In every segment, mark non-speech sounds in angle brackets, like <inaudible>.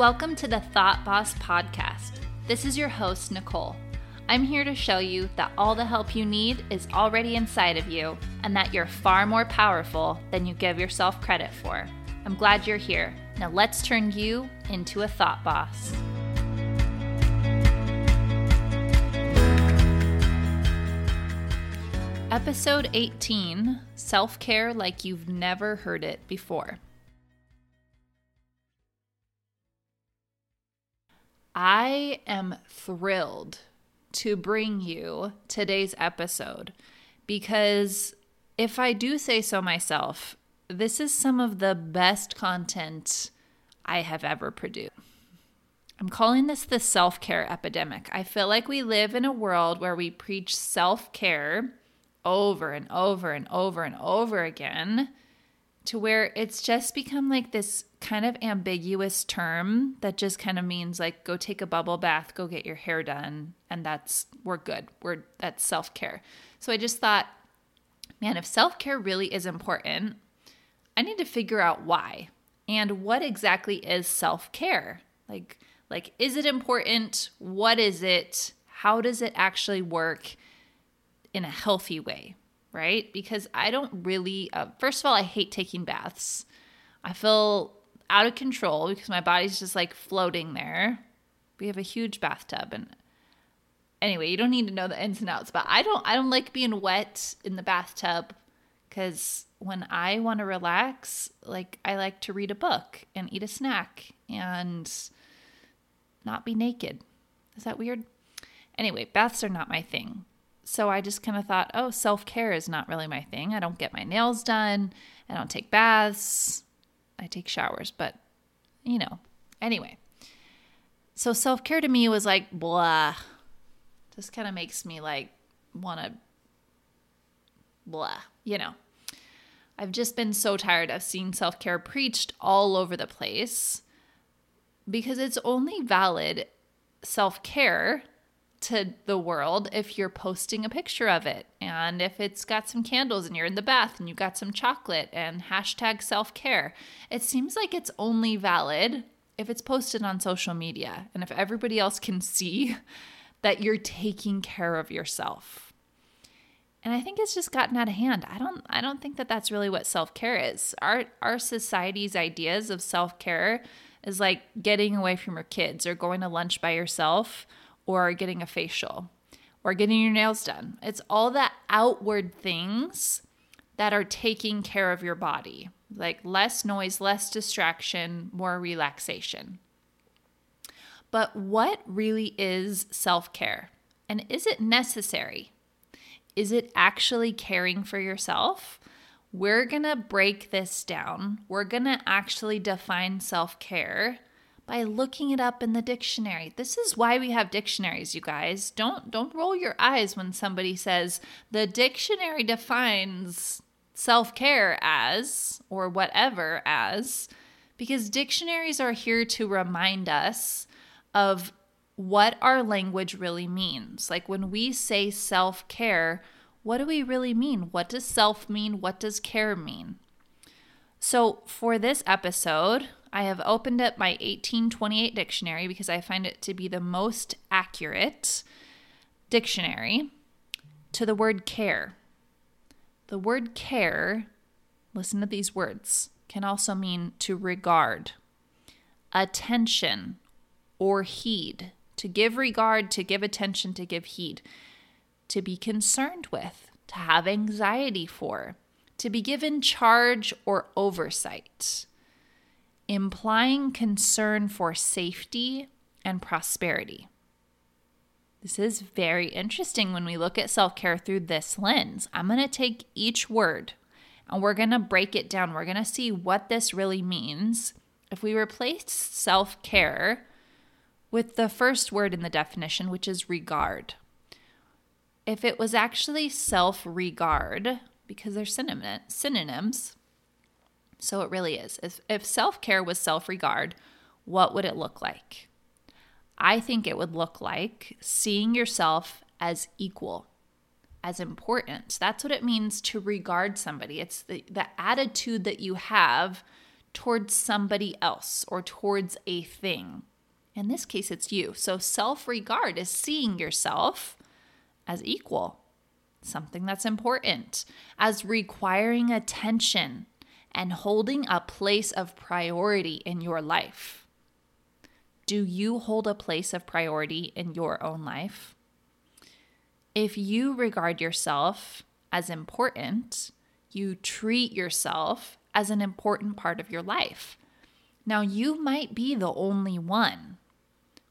Welcome to the Thought Boss Podcast. This is your host, Nicole. I'm here to show you that all the help you need is already inside of you and that you're far more powerful than you give yourself credit for. I'm glad you're here. Now let's turn you into a thought boss. Episode 18 Self Care Like You've Never Heard It Before. I am thrilled to bring you today's episode because if I do say so myself, this is some of the best content I have ever produced. I'm calling this the self care epidemic. I feel like we live in a world where we preach self care over and over and over and over again to where it's just become like this kind of ambiguous term that just kind of means like go take a bubble bath, go get your hair done, and that's we're good. We're that's self-care. So I just thought, man, if self-care really is important, I need to figure out why and what exactly is self-care? Like like is it important? What is it? How does it actually work in a healthy way? Right? Because I don't really, uh, first of all, I hate taking baths. I feel out of control because my body's just like floating there. We have a huge bathtub and anyway, you don't need to know the ins and outs, but I don't I don't like being wet in the bathtub cuz when I want to relax, like I like to read a book and eat a snack and not be naked. Is that weird? Anyway, baths are not my thing. So I just kind of thought, oh, self care is not really my thing. I don't get my nails done. I don't take baths. I take showers, but you know, anyway. So self care to me was like, blah. Just kind of makes me like want to, blah, you know. I've just been so tired of seeing self care preached all over the place because it's only valid self care to the world if you're posting a picture of it and if it's got some candles and you're in the bath and you got some chocolate and hashtag self care. It seems like it's only valid if it's posted on social media and if everybody else can see <laughs> that you're taking care of yourself. And I think it's just gotten out of hand. I don't I don't think that that's really what self-care is. Our our society's ideas of self-care is like getting away from your kids or going to lunch by yourself or getting a facial or getting your nails done. It's all the outward things that are taking care of your body, like less noise, less distraction, more relaxation. But what really is self care? And is it necessary? Is it actually caring for yourself? We're gonna break this down. We're gonna actually define self care by looking it up in the dictionary. This is why we have dictionaries, you guys. Don't don't roll your eyes when somebody says the dictionary defines self-care as or whatever as because dictionaries are here to remind us of what our language really means. Like when we say self-care, what do we really mean? What does self mean? What does care mean? So, for this episode, I have opened up my 1828 dictionary because I find it to be the most accurate dictionary to the word care. The word care, listen to these words, can also mean to regard, attention, or heed. To give regard, to give attention, to give heed, to be concerned with, to have anxiety for, to be given charge or oversight implying concern for safety and prosperity. This is very interesting when we look at self care through this lens. I'm going to take each word and we're going to break it down. We're going to see what this really means. If we replace self care with the first word in the definition, which is regard, if it was actually self regard, because they're synonyms, so it really is. If, if self care was self regard, what would it look like? I think it would look like seeing yourself as equal, as important. That's what it means to regard somebody. It's the, the attitude that you have towards somebody else or towards a thing. In this case, it's you. So self regard is seeing yourself as equal, something that's important, as requiring attention and holding a place of priority in your life. Do you hold a place of priority in your own life? If you regard yourself as important, you treat yourself as an important part of your life. Now, you might be the only one.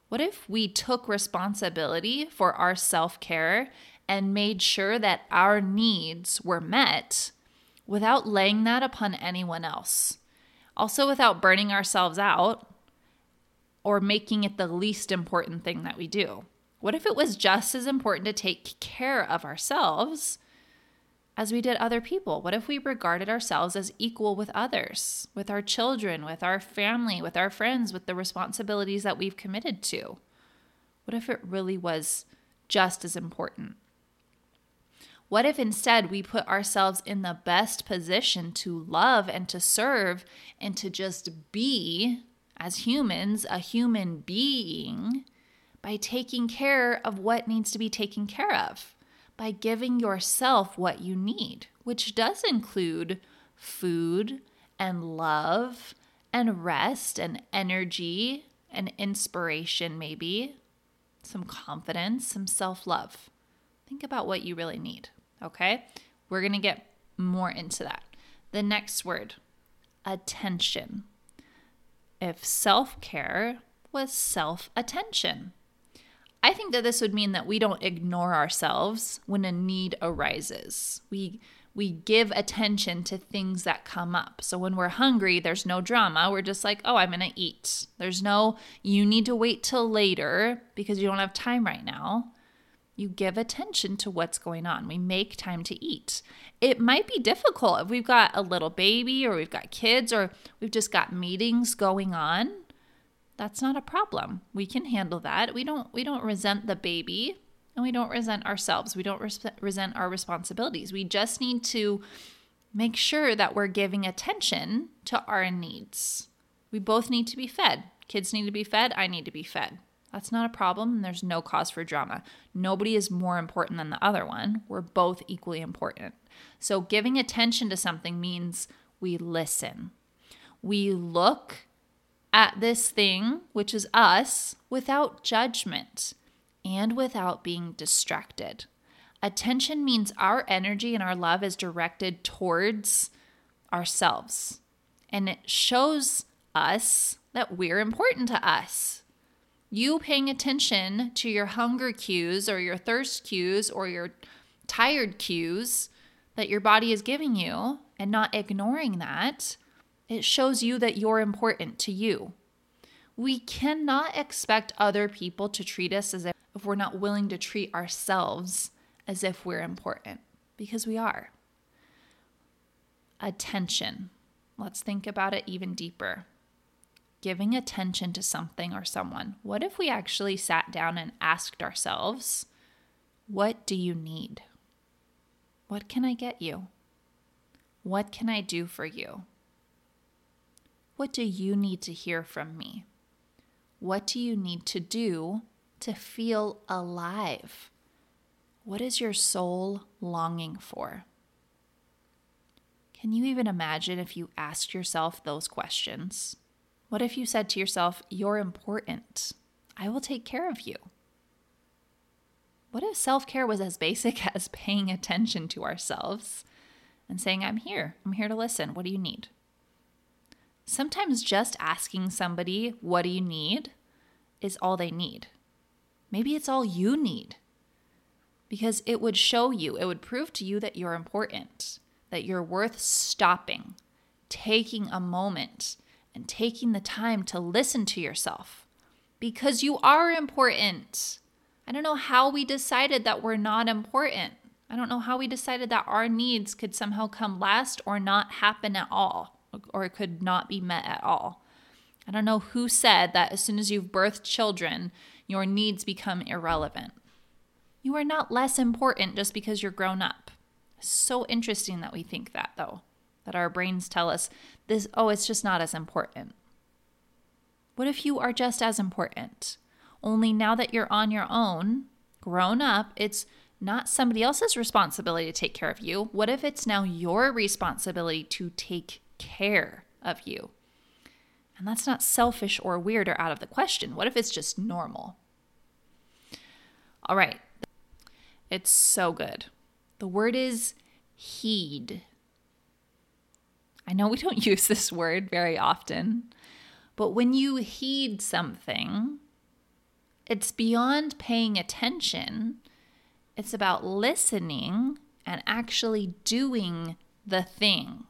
What if we took responsibility for our self care and made sure that our needs were met without laying that upon anyone else? Also, without burning ourselves out or making it the least important thing that we do? What if it was just as important to take care of ourselves as we did other people? What if we regarded ourselves as equal with others, with our children, with our family, with our friends, with the responsibilities that we've committed to? What if it really was just as important? What if instead we put ourselves in the best position to love and to serve and to just be as humans, a human being, by taking care of what needs to be taken care of, by giving yourself what you need, which does include food and love and rest and energy and inspiration, maybe some confidence, some self love. Think about what you really need, okay? We're gonna get more into that. The next word attention if self care was self attention. I think that this would mean that we don't ignore ourselves when a need arises. We we give attention to things that come up. So when we're hungry, there's no drama. We're just like, "Oh, I'm going to eat." There's no you need to wait till later because you don't have time right now you give attention to what's going on. We make time to eat. It might be difficult if we've got a little baby or we've got kids or we've just got meetings going on. That's not a problem. We can handle that. We don't we don't resent the baby and we don't resent ourselves. We don't res- resent our responsibilities. We just need to make sure that we're giving attention to our needs. We both need to be fed. Kids need to be fed, I need to be fed. That's not a problem, and there's no cause for drama. Nobody is more important than the other one. We're both equally important. So, giving attention to something means we listen. We look at this thing, which is us, without judgment and without being distracted. Attention means our energy and our love is directed towards ourselves. And it shows us that we're important to us you paying attention to your hunger cues or your thirst cues or your tired cues that your body is giving you and not ignoring that, it shows you that you're important to you. We cannot expect other people to treat us as if, we're not willing to treat ourselves as if we're important, because we are. Attention. Let's think about it even deeper giving attention to something or someone, what if we actually sat down and asked ourselves, What do you need? What can I get you? What can I do for you? What do you need to hear from me? What do you need to do to feel alive? What is your soul longing for? Can you even imagine if you asked yourself those questions? What if you said to yourself, You're important? I will take care of you. What if self care was as basic <laughs> as paying attention to ourselves and saying, I'm here, I'm here to listen. What do you need? Sometimes just asking somebody, What do you need? is all they need. Maybe it's all you need because it would show you, it would prove to you that you're important, that you're worth stopping, taking a moment and taking the time to listen to yourself because you are important. I don't know how we decided that we're not important. I don't know how we decided that our needs could somehow come last or not happen at all, or could not be met at all. I don't know who said that as soon as you've birthed children, your needs become irrelevant. You are not less important just because you're grown up. So interesting that we think that, though that our brains tell us this, oh, it's just not as important. What if you are just as important? Only now that you're on your own, grown up, it's not somebody else's responsibility to take care of you. What if it's now your responsibility to take care of you? And that's not selfish or weird or out of the question. What if it's just normal? All right. It's so good. The word is heed. I know we don't <laughs> use this word very often, but when you heed something, it's beyond paying attention. It's about listening and actually doing the thing.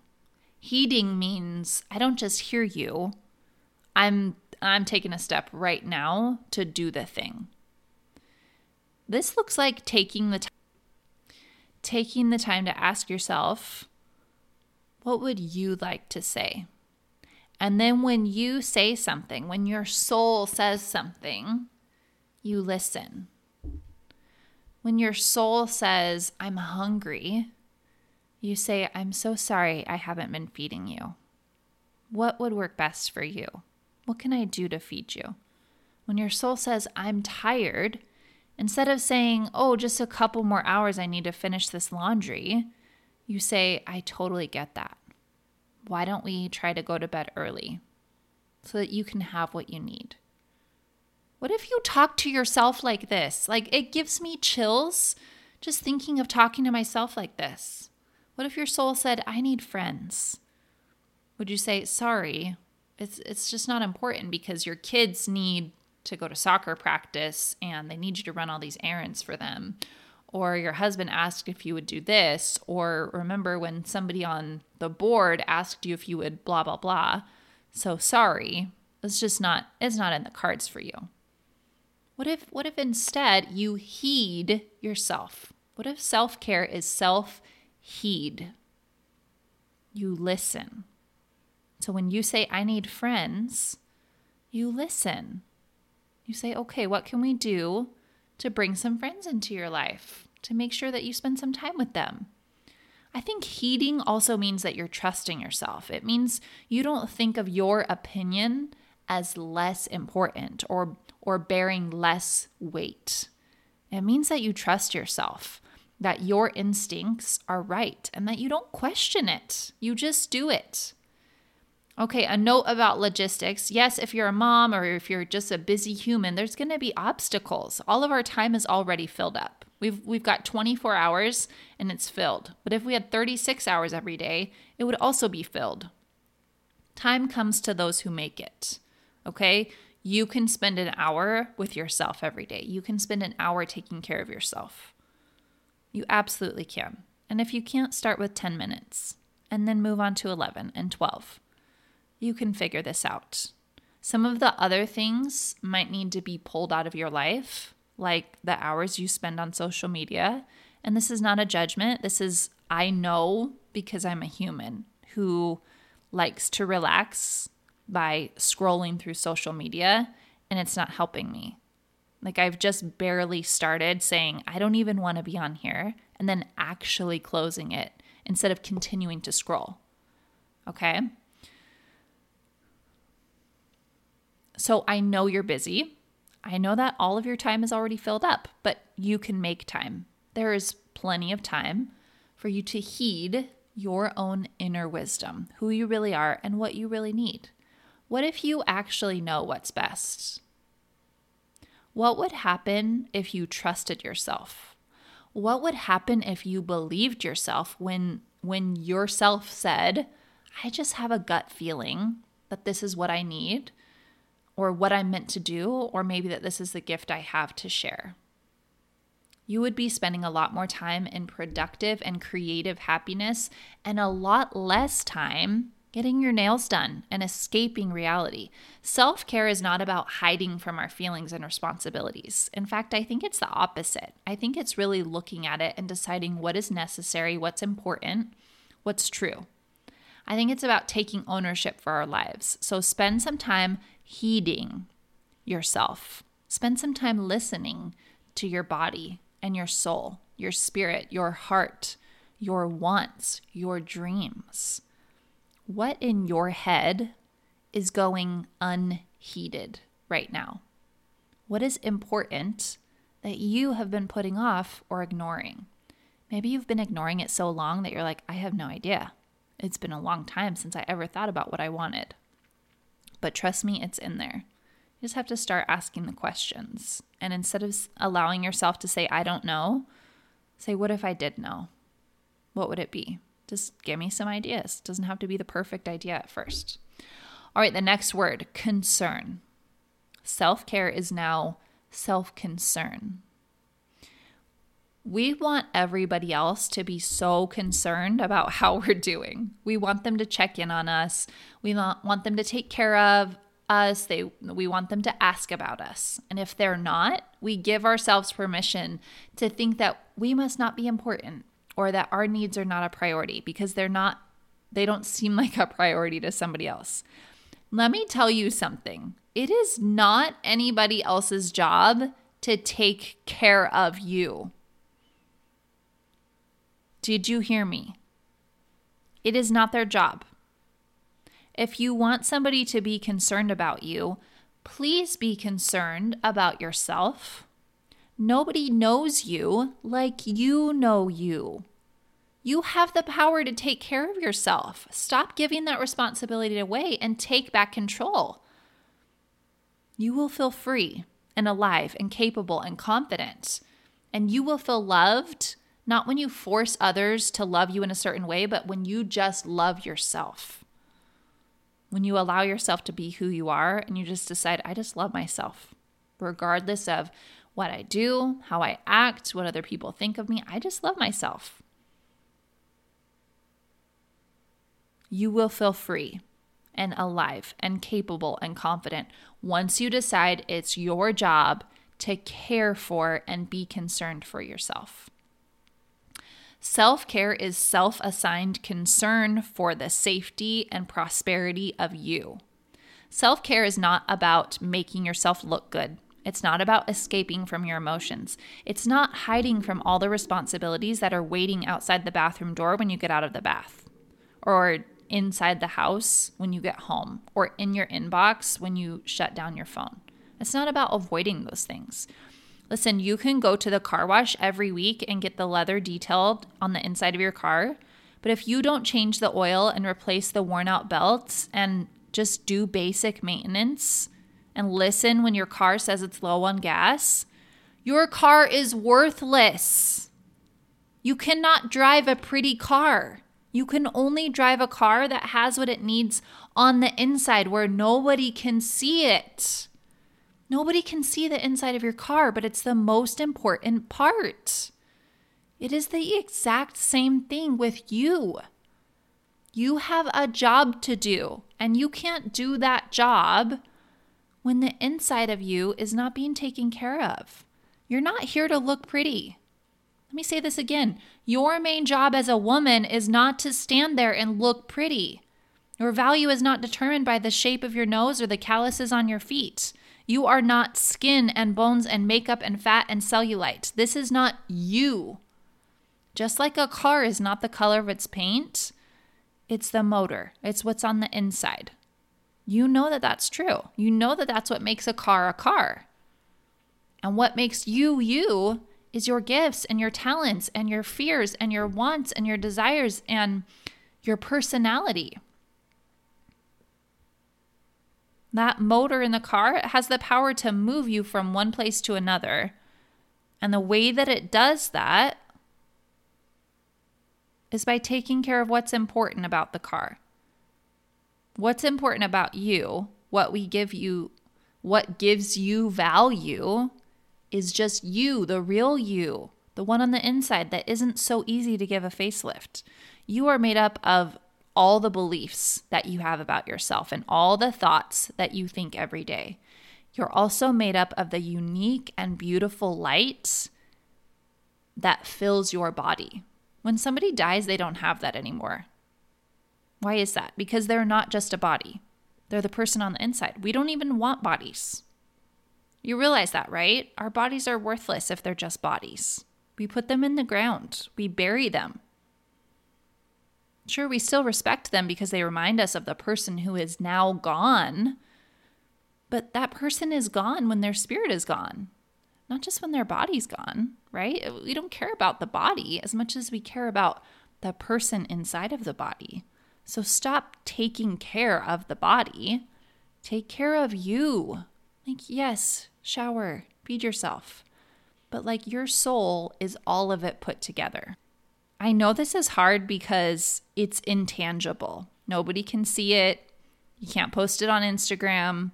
Heeding means I don't just hear you. I'm I'm taking a step right now to do the thing. This looks like taking the time taking the time to ask yourself, what would you like to say? And then when you say something, when your soul says something, you listen. When your soul says, I'm hungry, you say, I'm so sorry I haven't been feeding you. What would work best for you? What can I do to feed you? When your soul says, I'm tired, Instead of saying, oh, just a couple more hours, I need to finish this laundry, you say, I totally get that. Why don't we try to go to bed early so that you can have what you need? What if you talk to yourself like this? Like, it gives me chills just thinking of talking to myself like this. What if your soul said, I need friends? Would you say, sorry, it's, it's just not important because your kids need to go to soccer practice and they need you to run all these errands for them. Or your husband asked if you would do this. Or remember when somebody on the board asked you if you would blah, blah, blah. So sorry. It's just not, it's not in the cards for you. What if, what if instead you heed yourself? What if self care is self heed? You listen. So when you say, I need friends, you listen. You say, okay, what can we do to bring some friends into your life to make sure that you spend some time with them? I think heeding also means that you're trusting yourself. It means you don't think of your opinion as less important or or bearing less weight. It means that you trust yourself, that your instincts are right and that you don't question it. You just do it. Okay, a note about logistics. Yes, if you're a mom or if you're just a busy human, there's going to be obstacles. All of our time is already filled up. We've we've got 24 hours and it's filled. But if we had 36 hours every day, it would also be filled. Time comes to those who make it. Okay? You can spend an hour with yourself every day. You can spend an hour taking care of yourself. You absolutely can. And if you can't, start with 10 minutes and then move on to 11 and 12 you can figure this out. Some of the other things might need to be pulled out of your life, like the hours you spend on social media. And this is not a judgment. This is, I know because I'm a human who likes to relax by scrolling through social media, and it's not helping me. Like, I've just barely started saying, I don't even want to be on here, and then actually closing it instead of continuing to scroll. Okay. So I know you're busy. I know that all of your time is already filled up, but you can make time. There is plenty of time for you to heed your own inner wisdom, who you really are, and what you really need. What if you actually know what's best? What would happen if you trusted yourself? What would happen if you believed yourself when when yourself said, "I just have a gut feeling that this is what I need." Or what I'm meant to do, or maybe that this is the gift I have to share. You would be spending a lot more time in productive and creative happiness and a lot less time getting your nails done and escaping reality. Self care is not about hiding from our feelings and responsibilities. In fact, I think it's the opposite. I think it's really looking at it and deciding what is necessary, what's important, what's true. I think it's about taking ownership for our lives. So spend some time heeding yourself. Spend some time listening to your body and your soul, your spirit, your heart, your wants, your dreams. what in your head is going unheeded right now? What is important that you have been putting off or ignoring? Maybe you've been ignoring it so long that you're like, I have no idea. It's been a long time since I ever thought about what I wanted. But trust me, it's in there. You just have to start asking the questions. And instead of allowing yourself to say, I don't know, say, What if I did know? What would it be? Just give me some ideas. It doesn't have to be the perfect idea at first. All right, the next word concern. Self care is now self concern. We want everybody else to be so concerned about <laughs> how we're doing. We want them to check in on us. We want them to take care of us. They we want them to ask about us. And if they're not, we give ourselves permission to think that we must not be important or that our needs are not a priority because they're not they don't seem <laughs> like a priority to somebody else. Let me tell you something. It is not anybody else's job to take care of you. Did you hear me? It is not their job. If you want somebody to be concerned about you, please be concerned about yourself. Nobody knows you like you know you. You have the power to take care of yourself. Stop giving that responsibility away and take back control. You will feel free and alive and capable and confident. And you will feel loved, not when you force others to love you in a certain way, but when you just love yourself. When you allow yourself to be who you are and you just decide, I just love myself, regardless of what I do, how I act, what other people think of me. I just love myself. you will feel free and alive and capable and confident once you decide it's your job to care for and be concerned for yourself. Self care is self assigned concern for the safety and prosperity of you. Self care is not about making yourself look good. It's not about escaping from your emotions. It's not hiding from all the responsibilities that are waiting outside the bathroom door when you get out of the bath or inside the house when you get home or in your inbox when you shut down your phone. It's not about avoiding those things. Listen, you can go to the car wash every week and get the leather detailed on the inside of your car. But if you don't change the oil and replace the worn out belts and just do basic maintenance and listen when your car says it's low on gas, your car is worthless. You cannot drive a pretty car. You can only drive a car that has what it needs on the inside where nobody can see it. Nobody can see the inside of your car, but it's the most important part. It is the exact same thing with you. You have a job to do, and you can't do that job when the inside of you is not being taken care of. You're not here to look pretty. Let me say this again. Your main job as a woman is not to stand there and look pretty. Your value is not determined by the shape of your nose or the calluses on your feet. You are not skin and bones and makeup and fat and cellulite. This is not you. Just like a car is not the color of its paint, it's the motor, it's what's on the inside. You know that that's true. You know that that's what makes a car a car. And what makes you you is your gifts and your talents and your fears and your wants and your desires and your personality. That motor in the car has the power to move you from one place to another. And the way that it does that is by taking care of what's important about the car. What's important about you, what we give you, what gives you value is just you, the real you, the one on the inside that isn't so easy to give a facelift. You are made up of all the beliefs that you have about yourself and all the thoughts that you think every day. You're also made up of the unique and beautiful light that fills your body. When somebody dies, they don't have that anymore. Why is that? Because they're not just a body, they're the person on the inside. We don't even want bodies. You realize that, right? Our bodies are worthless if they're just bodies. We put them in the ground, we bury them. Sure, we still respect them because they remind us of the person who is now gone. But that person is gone when their spirit is gone, not just when their body's gone, right? We don't care about the body as much as we care about the person inside of the body. So stop taking care of the body. Take care of you. Like, yes, shower, feed yourself. But like your soul is all of it put together. I know this is hard because it's intangible. Nobody can see it. You can't post it on Instagram.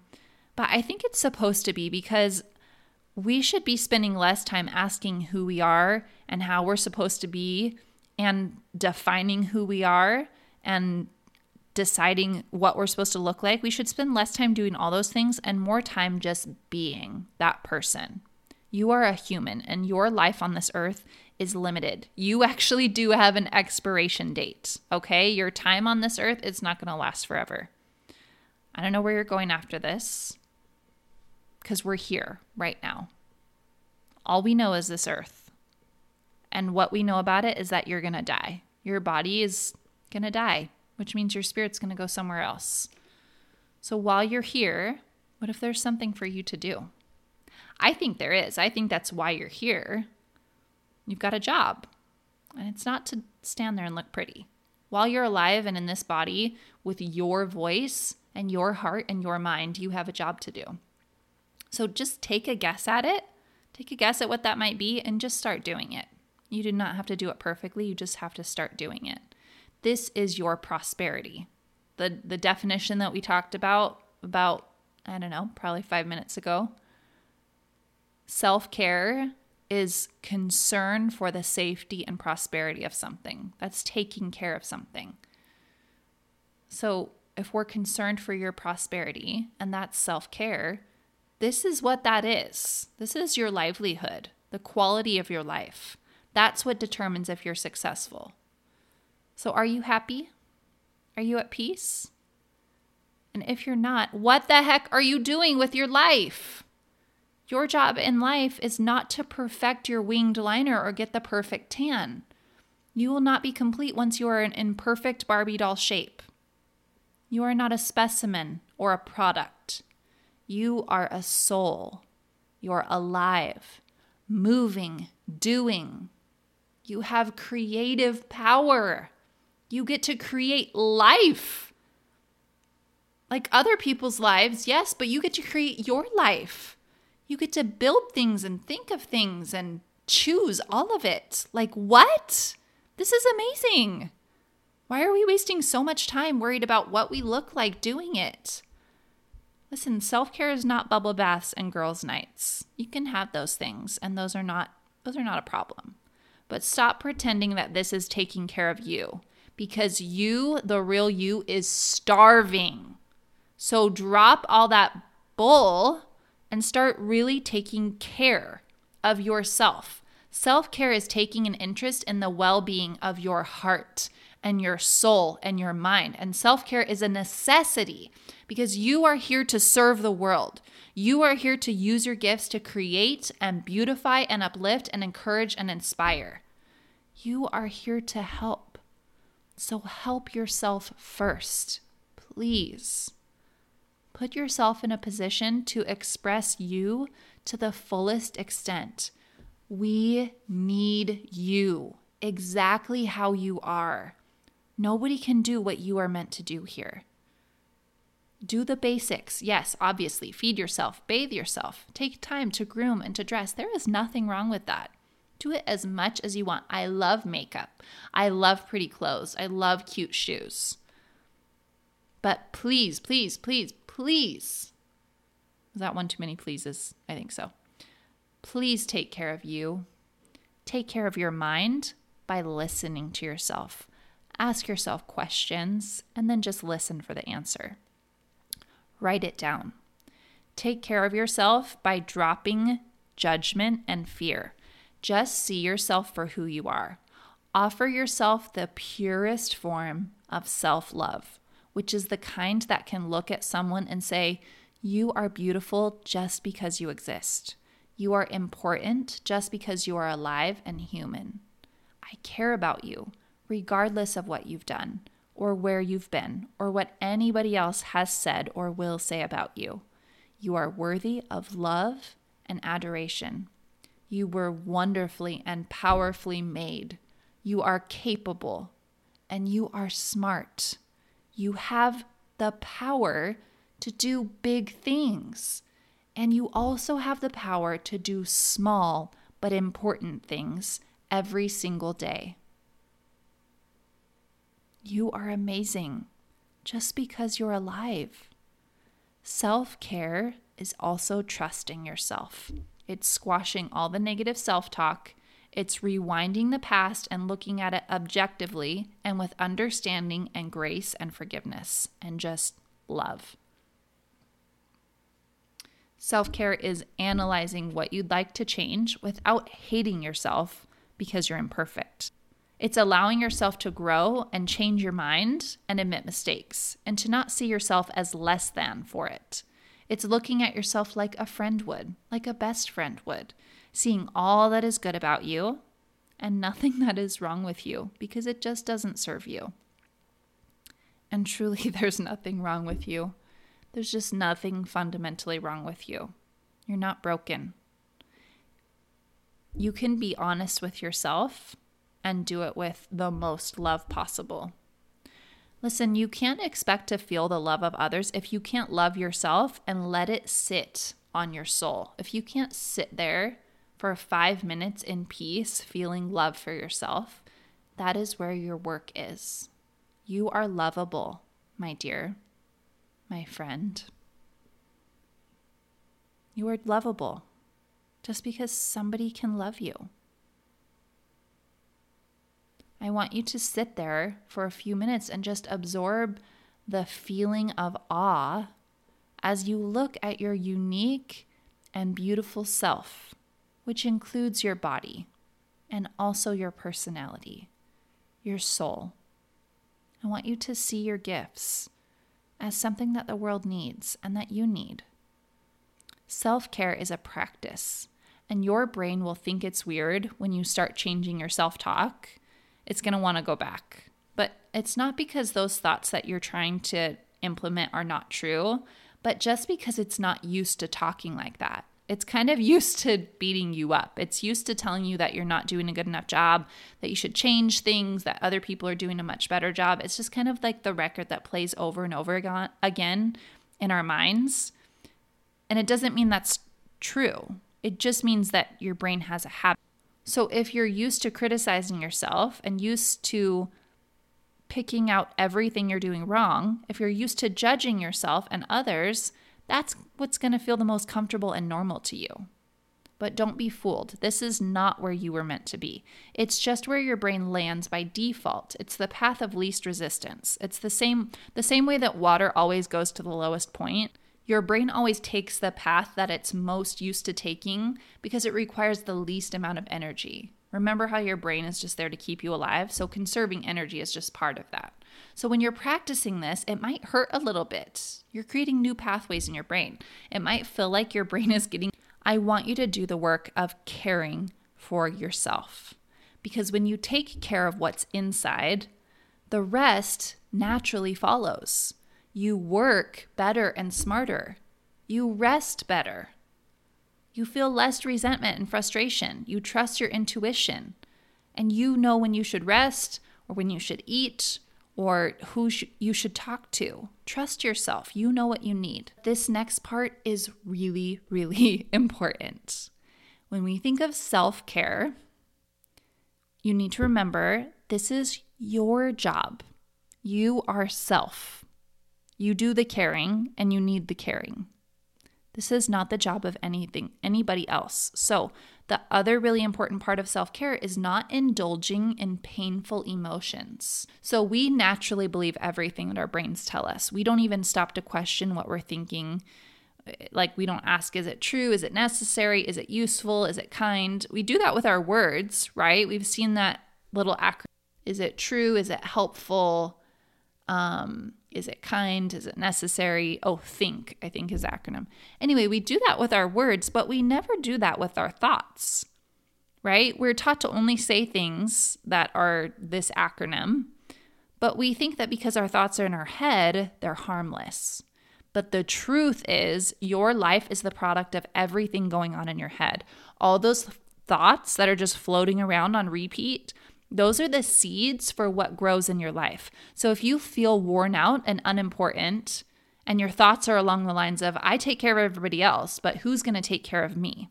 But I think it's supposed to be because we should be spending less time asking who we are and how we're supposed to be and defining who we are and deciding what we're supposed to look like. We should spend less time doing all those things and more time just being that person. You are a human and your life on this earth is limited. You actually do have an expiration date, okay? Your time on this earth is not going to last forever. I don't know where you're going after this because we're here right now. All we know is this earth. And what we know about it is that you're going to die. Your body is going to die, which means your spirit's going to go somewhere else. So while you're here, what if there's something for you to do? I think there is. I think that's why you're here. You've got a job, and it's not to stand there and look pretty. While you're alive and in this body with your voice and your heart and your mind, you have a job to do. So just take a guess at it. Take a guess at what that might be and just start doing it. You do not have to do it perfectly, you just have to start doing it. This is your prosperity. The the definition that we talked about about I don't know, probably 5 minutes ago. Self-care is concern for the safety and prosperity of something. That's taking care of something. So, if we're concerned for your prosperity and that's self care, this is what that is. This is your livelihood, the quality of your life. That's what determines if you're successful. So, are you happy? Are you at peace? And if you're not, what the heck are you doing with your life? Your job in life is not to perfect your winged liner or get the perfect tan. You will not be complete once you are in perfect Barbie doll shape. You are not a specimen or a product. You are a soul. You're alive, moving, doing. You have creative power. You get to create life. Like other people's lives, yes, but you get to create your life. You get to build things and think of things and choose all of it. Like, what? This is amazing. Why are we wasting so much time worried about what we look like doing it? Listen, self care is not bubble baths and girls' nights. You can have those things, and those are not those are not a problem. But stop pretending that this is taking care of you because you, the real you, is starving. So drop all that bull and start really taking care of yourself. Self care is taking an interest in the well being of your heart and your soul and your mind. And self care is a necessity because you are here to serve the world. You are here to use your gifts to create and beautify and uplift and encourage and inspire. You are here to help. So help yourself first, please. Put yourself in a position to express you to the fullest extent. We need you exactly how you are. Nobody can do what you are meant to do here. Do the basics. Yes, obviously, feed yourself, bathe yourself, take time to groom and to dress. There is nothing wrong with that. Do it as much as you want. I love makeup. I love pretty clothes. I love cute shoes. But please, please, please, please. Is that one too many pleases? I think so. Please take care of you. Take care of your mind by listening to yourself. Ask yourself questions and then just listen for the answer. Write it down. Take care of yourself by dropping judgment and fear. Just see yourself for who you are. Offer yourself the purest form of self love, which is the kind that can look at someone and say, You are beautiful just because you exist. You are important just because you are alive and human. I care about you regardless of what you've done or where you've been or what anybody else has said or will say about you. You are worthy of love and adoration. You were wonderfully and powerfully made. You are capable and you are smart. You have the power to do big things. And you also have the power to do small but important things every single day. You are amazing just because you're alive. Self care is also trusting yourself. It's squashing all the negative self talk. It's rewinding the past and looking at it objectively and with understanding and grace and forgiveness and just love. Self care is analyzing what you'd like to change without hating yourself because you're imperfect. It's allowing yourself to grow and change your mind and admit mistakes and to not see yourself as less than for it. It's looking at yourself like a friend would, like a best friend would, seeing all that is good about you and nothing <laughs> that is wrong with you because it just doesn't serve you. And truly, <laughs> there's nothing wrong with you. There's just nothing fundamentally wrong with you. You're not broken. You can be honest with yourself and do it with the most love possible. Listen, you can't expect to feel the love of others if you can't love yourself and let it sit on your soul. If you can't sit there for five minutes in peace, feeling love for yourself, that is where your work is. You are lovable, my dear, my friend. You are lovable just because somebody can love you. I want you to sit there for a few minutes and just absorb the feeling of awe as you look at your unique and beautiful self, which includes your body and also your personality, your soul. I want you to see your gifts as something that the world needs and that you need. Self care is a practice, and your brain will think it's weird when you start changing your self talk it's going to want to go back. But it's not because those thoughts that you're trying to implement are not true, but just because it's not used to talking like that. It's kind of <laughs> used to beating you up. It's used to telling you that you're not doing a good enough job, that you should change things, that other people are doing a much better job. It's just kind of like the record that plays over and over again in our minds. And it doesn't mean that's true. It just means that your brain has a habit so if you're used to criticizing yourself and used to picking out everything you're doing wrong, if you're used to judging yourself and others, that's what's going to feel the most comfortable and normal to you. But don't be fooled. This is not where you were meant to be. It's just where your brain lands by default. It's the path of least resistance. It's the same the same way that water always goes to the lowest point. Your brain always takes the path that it's most used to taking because it requires the least amount of energy. Remember how your brain is just there to keep you alive? So, conserving energy is just part of that. So, when you're practicing this, it might hurt a little bit. You're creating new pathways in your brain. It might feel like your brain is getting. I want you to do the work of caring for yourself. Because when you take care of what's inside, the rest naturally follows. You work better and smarter. You rest better. You feel less resentment and frustration. You trust your intuition. And you know when you should rest or when you should eat or who sh- you should talk to. Trust yourself. You know what you need. This next part is really, <laughs> really important. When we think of self care, you need to remember this is your job. You are self. You do the caring and you need the caring. This is not the job of anything anybody else. So, the other really important part of self-care is not indulging in painful emotions. So, we naturally believe everything that our brains tell us. We don't even stop to question what we're thinking. Like we don't ask is it true? Is it necessary? Is it useful? Is it kind? We do that with our words, right? We've seen that little acronym. Is it true? Is it helpful? Um, is it kind? Is it necessary? Oh, think, I think is acronym. Anyway, we do that with our words, but we never do that with our thoughts. right? We're taught to only say things that are this acronym, but we think that because our thoughts are in our head, they're harmless. But the truth is, your life is the product of everything going on in your head. All those thoughts that are just floating around on repeat, those are the seeds for what grows in your life. So if you feel worn out and unimportant, and your thoughts are along the lines of, I take care of everybody else, but who's going to take care of me?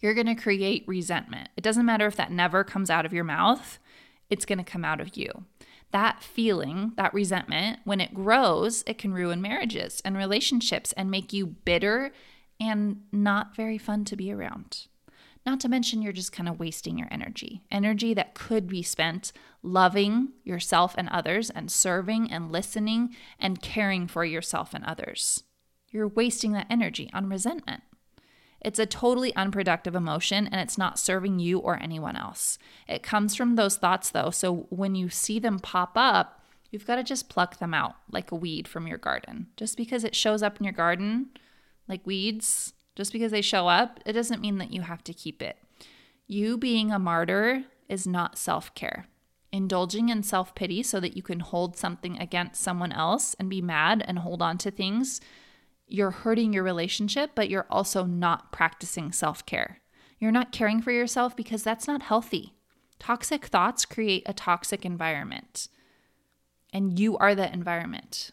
You're going to create resentment. It doesn't matter if that never comes out of your mouth, it's going to come out of you. That feeling, that resentment, when it grows, it can ruin marriages and relationships and make you bitter and not very fun to be around. Not to mention, you're just kind of wasting your energy. Energy that could be spent loving yourself and others, and serving and listening and caring for yourself and others. You're wasting that energy on resentment. It's a totally unproductive emotion and it's not serving you or anyone else. It comes from those thoughts, though. So when you see them pop up, you've got to just pluck them out like a weed from your garden. Just because it shows up in your garden like weeds just because they show up, it doesn't mean that you have to keep it. You being a martyr is not self care. Indulging in self pity so that you can hold something against someone else and be mad and hold on to things, you're hurting your relationship, but you're also not practicing self care. You're not caring for yourself because that's not healthy. Toxic thoughts create a toxic environment, and you are the environment.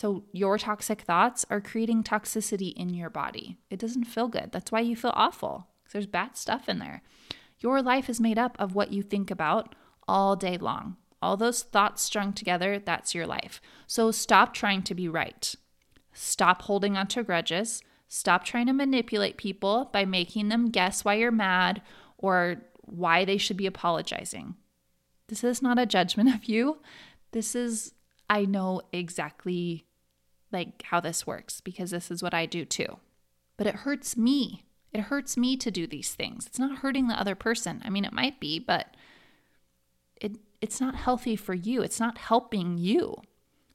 So, your toxic thoughts are creating toxicity in your body. It doesn't feel good. That's why you feel awful. There's bad stuff in there. Your life is made up of what you think about all day long. All those thoughts strung together, that's your life. So, stop trying to be right. Stop holding on to grudges. Stop trying to manipulate people by making them guess why you're mad or why they should be apologizing. This is not a judgment of you. This is, I know exactly like how this works because this is what I do too. But it hurts me. It hurts me to do these things. It's not hurting the other person. I mean, it might be, but it it's not healthy for you. It's not helping you.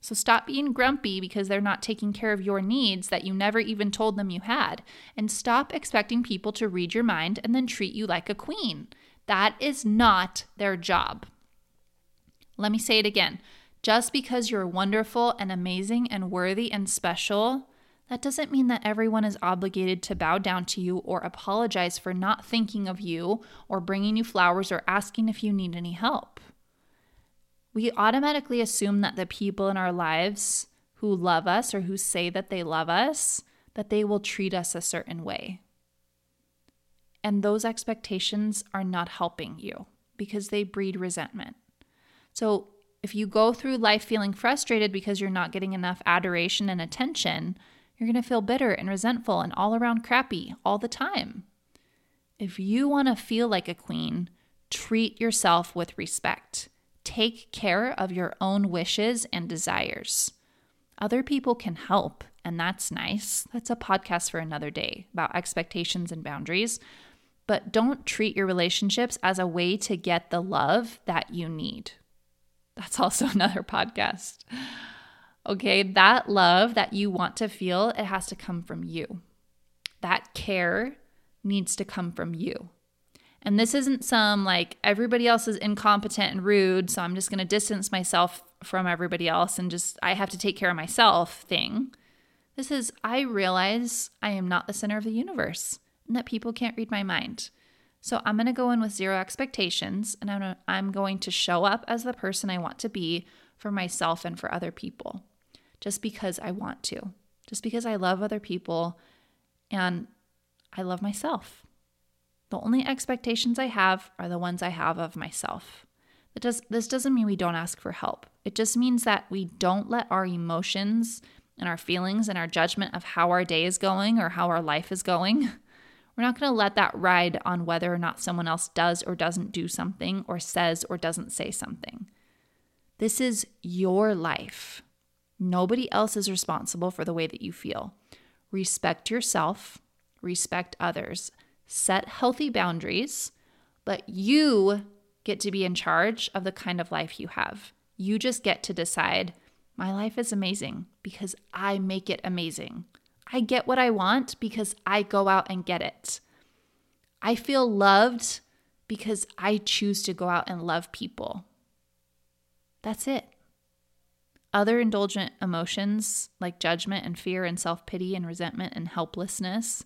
So stop being grumpy because they're not taking care of your needs that you never even told them you had. And stop expecting people to read your mind and then treat you like a queen. That is not their job. Let me say it again. Just because you're wonderful and amazing and worthy and special, that doesn't mean that everyone is obligated to bow down to you or apologize for not thinking of you or bringing you flowers or asking if you need any help. We automatically assume that the people in our lives who love us or who say that they love us, that they will treat us a certain way. And those expectations are not helping you because they breed resentment. So if you go through life feeling frustrated because you're not getting enough adoration and attention, you're going to feel bitter and resentful and all around crappy all the time. If you want to feel like a queen, treat yourself with respect. Take care of your own wishes and desires. Other people can help, and that's nice. That's a podcast for another day about expectations and boundaries. But don't treat your relationships as a way to get the love that you need. That's also <laughs> another podcast. Okay, that love that you want to feel, it has to come from you. That care needs to come from you. And this isn't some like everybody else is incompetent and rude, so I'm just going to distance myself from everybody else and just I have to take care of myself thing. This is I realize I am not the center of the universe and that people can't read my mind. So I'm going to go in with zero expectations and I'm, I'm going to show up as the person I want to be for myself and for other people just because I want to, just because I love other people and I love myself. The only expectations I have are the ones I have of myself. Does, this doesn't mean we don't ask for help. It just means that we don't let our emotions and our feelings and our judgment of how our day is going or how our life is going <laughs> We're not going to let that ride on whether or not someone else does or doesn't do something or says or doesn't say something. This is your life. Nobody else is responsible for the way that you feel. Respect yourself, respect others, set healthy boundaries, but you get to be in charge of the kind of life you have. You just get to decide my life is amazing because I make it amazing. I get what I want because I go out and get it. I feel loved because I choose to go out and love people. That's it. Other indulgent emotions like judgment and fear and self pity and resentment and helplessness,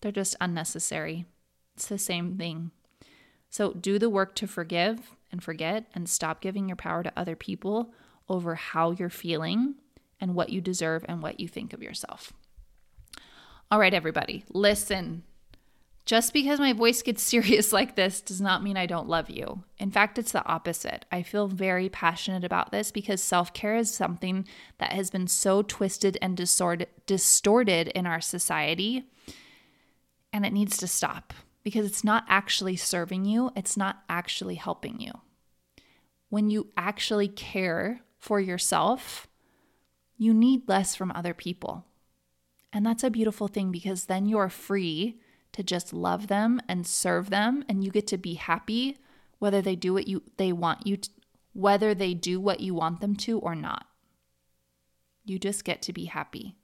they're just unnecessary. It's the same thing. So do the work to forgive and forget and stop giving your power to other people over how you're feeling and what you deserve and what you think of yourself. All right, everybody, listen. Just because my voice gets <laughs> serious like this does not mean I don't love you. In fact, it's the opposite. I feel very passionate about this because self care is something that has been so twisted and distorted in our society, and it needs to stop because it's not actually serving you, it's not actually helping you. When you actually care for yourself, you need less from other people. And that's a beautiful thing because then you're free to just love them and serve them and you get to be happy whether they do what you they want you to, whether they do what you want them to or not. You just get to be happy.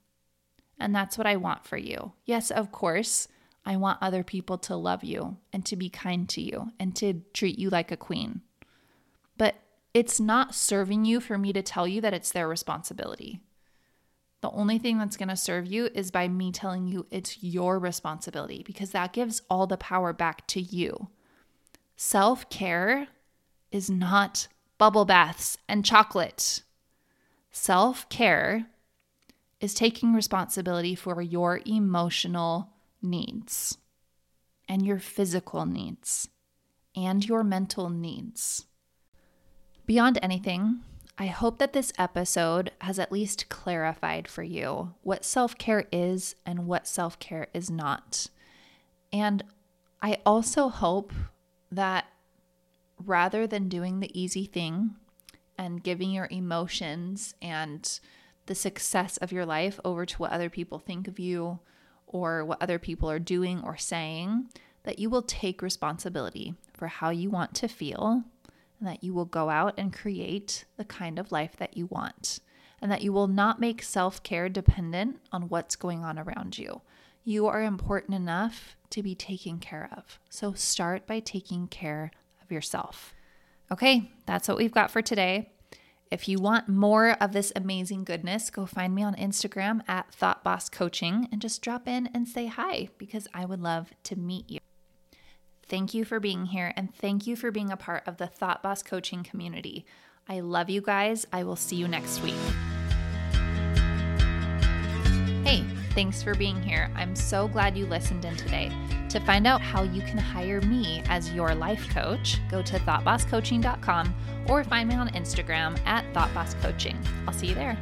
And that's what I want for you. Yes, of course, I want other people to love you and to be kind to you and to treat you like a queen. But it's not serving you for me to tell you that it's their responsibility. The only thing that's going to serve you is by me telling you it's your responsibility because that gives all the power back to you. Self care is not bubble baths and chocolate. Self care is taking responsibility for your emotional needs and your physical needs and your mental needs. Beyond anything, I hope that this episode has at least clarified for you what self care is and what self care is not. And I also hope that rather than doing the easy thing and giving your emotions and the success of your life over to what other people think of you or what other people are doing or saying, that you will take responsibility for how you want to feel and that you will go out and create the kind of life that you want, and that you will not make self care dependent on what's going on around you. You are important enough to be taken care of. So start by taking care of yourself. Okay, that's what we've got for today. If you want more of this amazing goodness, go find me on Instagram at Thought Boss Coaching and just drop in and say hi because I would love to meet you. Thank you for being here and thank you for being a part of the Thought Boss coaching community. I love you guys. I will see you next week. Hey, thanks for being here. I'm so glad you listened in today. To find out how you can hire me as your life coach, go to thoughtbosscoaching.com or find me on Instagram at thoughtbosscoaching. I'll see you there.